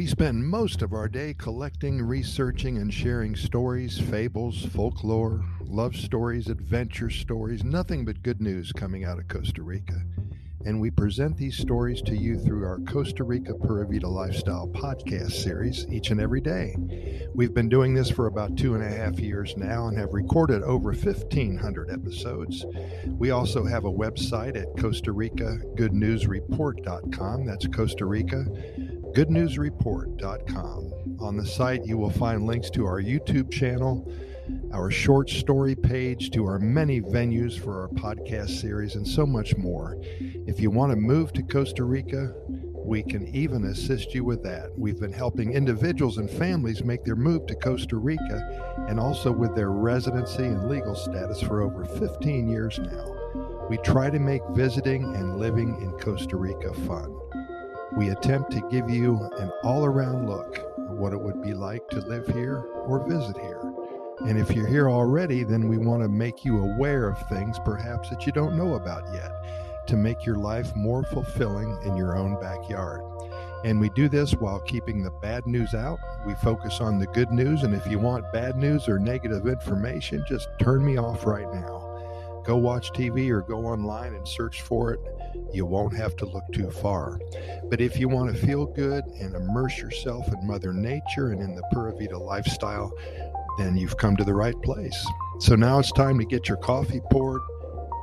We spend most of our day collecting, researching, and sharing stories, fables, folklore, love stories, adventure stories, nothing but good news coming out of Costa Rica. And we present these stories to you through our Costa Rica Pura Vida Lifestyle podcast series each and every day. We've been doing this for about two and a half years now and have recorded over 1,500 episodes. We also have a website at Costa Rica Good News. That's Costa Rica goodnewsreport.com. On the site, you will find links to our YouTube channel, our short story page, to our many venues for our podcast series, and so much more. If you want to move to Costa Rica, we can even assist you with that. We've been helping individuals and families make their move to Costa Rica and also with their residency and legal status for over 15 years now. We try to make visiting and living in Costa Rica fun we attempt to give you an all around look at what it would be like to live here or visit here. And if you're here already, then we want to make you aware of things perhaps that you don't know about yet to make your life more fulfilling in your own backyard. And we do this while keeping the bad news out. We focus on the good news. And if you want bad news or negative information, just turn me off right now. Go watch TV or go online and search for it you won't have to look too far. But if you want to feel good and immerse yourself in Mother Nature and in the Pura Vida lifestyle, then you've come to the right place. So now it's time to get your coffee poured,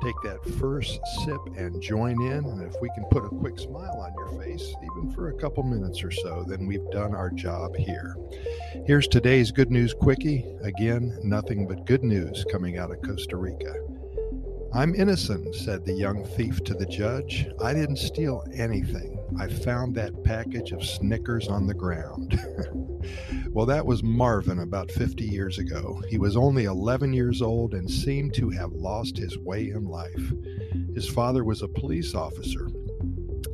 take that first sip, and join in. And if we can put a quick smile on your face, even for a couple minutes or so, then we've done our job here. Here's today's Good News Quickie. Again, nothing but good news coming out of Costa Rica. I'm innocent, said the young thief to the judge. I didn't steal anything. I found that package of Snickers on the ground. well, that was Marvin about 50 years ago. He was only 11 years old and seemed to have lost his way in life. His father was a police officer.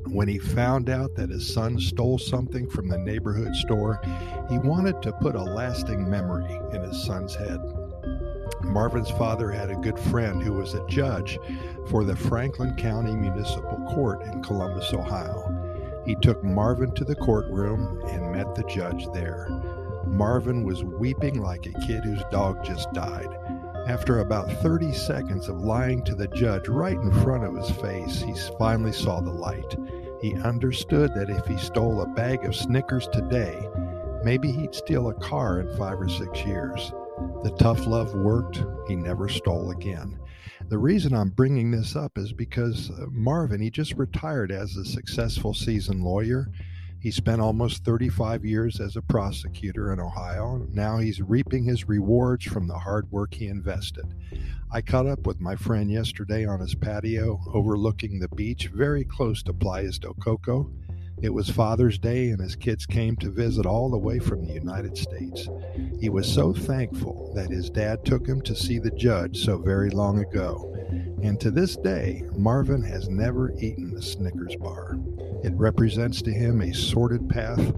When he found out that his son stole something from the neighborhood store, he wanted to put a lasting memory in his son's head. Marvin's father had a good friend who was a judge for the Franklin County Municipal Court in Columbus, Ohio. He took Marvin to the courtroom and met the judge there. Marvin was weeping like a kid whose dog just died. After about 30 seconds of lying to the judge right in front of his face, he finally saw the light. He understood that if he stole a bag of Snickers today, maybe he'd steal a car in five or six years. The tough love worked. He never stole again. The reason I'm bringing this up is because uh, Marvin, he just retired as a successful seasoned lawyer. He spent almost 35 years as a prosecutor in Ohio. Now he's reaping his rewards from the hard work he invested. I caught up with my friend yesterday on his patio overlooking the beach very close to Playas del Coco. It was Father's Day, and his kids came to visit all the way from the United States. He was so thankful that his dad took him to see the judge so very long ago. And to this day, Marvin has never eaten a Snickers bar. It represents to him a sordid path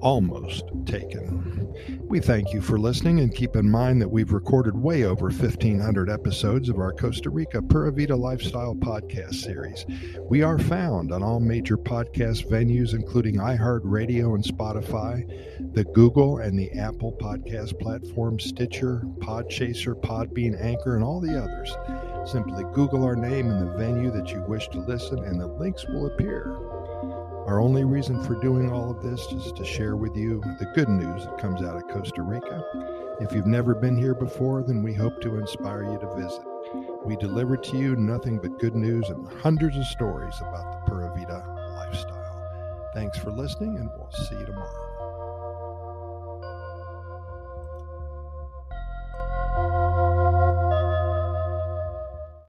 almost taken. We thank you for listening and keep in mind that we've recorded way over 1,500 episodes of our Costa Rica Pura Vida Lifestyle podcast series. We are found on all major podcast venues, including iHeartRadio and Spotify, the Google and the Apple podcast platform, Stitcher, Podchaser, Podbean, Anchor, and all the others. Simply Google our name and the venue that you wish to listen, and the links will appear. Our only reason for doing all of this is to share with you the good news that comes out of Costa Rica. If you've never been here before, then we hope to inspire you to visit. We deliver to you nothing but good news and hundreds of stories about the Pura Vida lifestyle. Thanks for listening, and we'll see you tomorrow.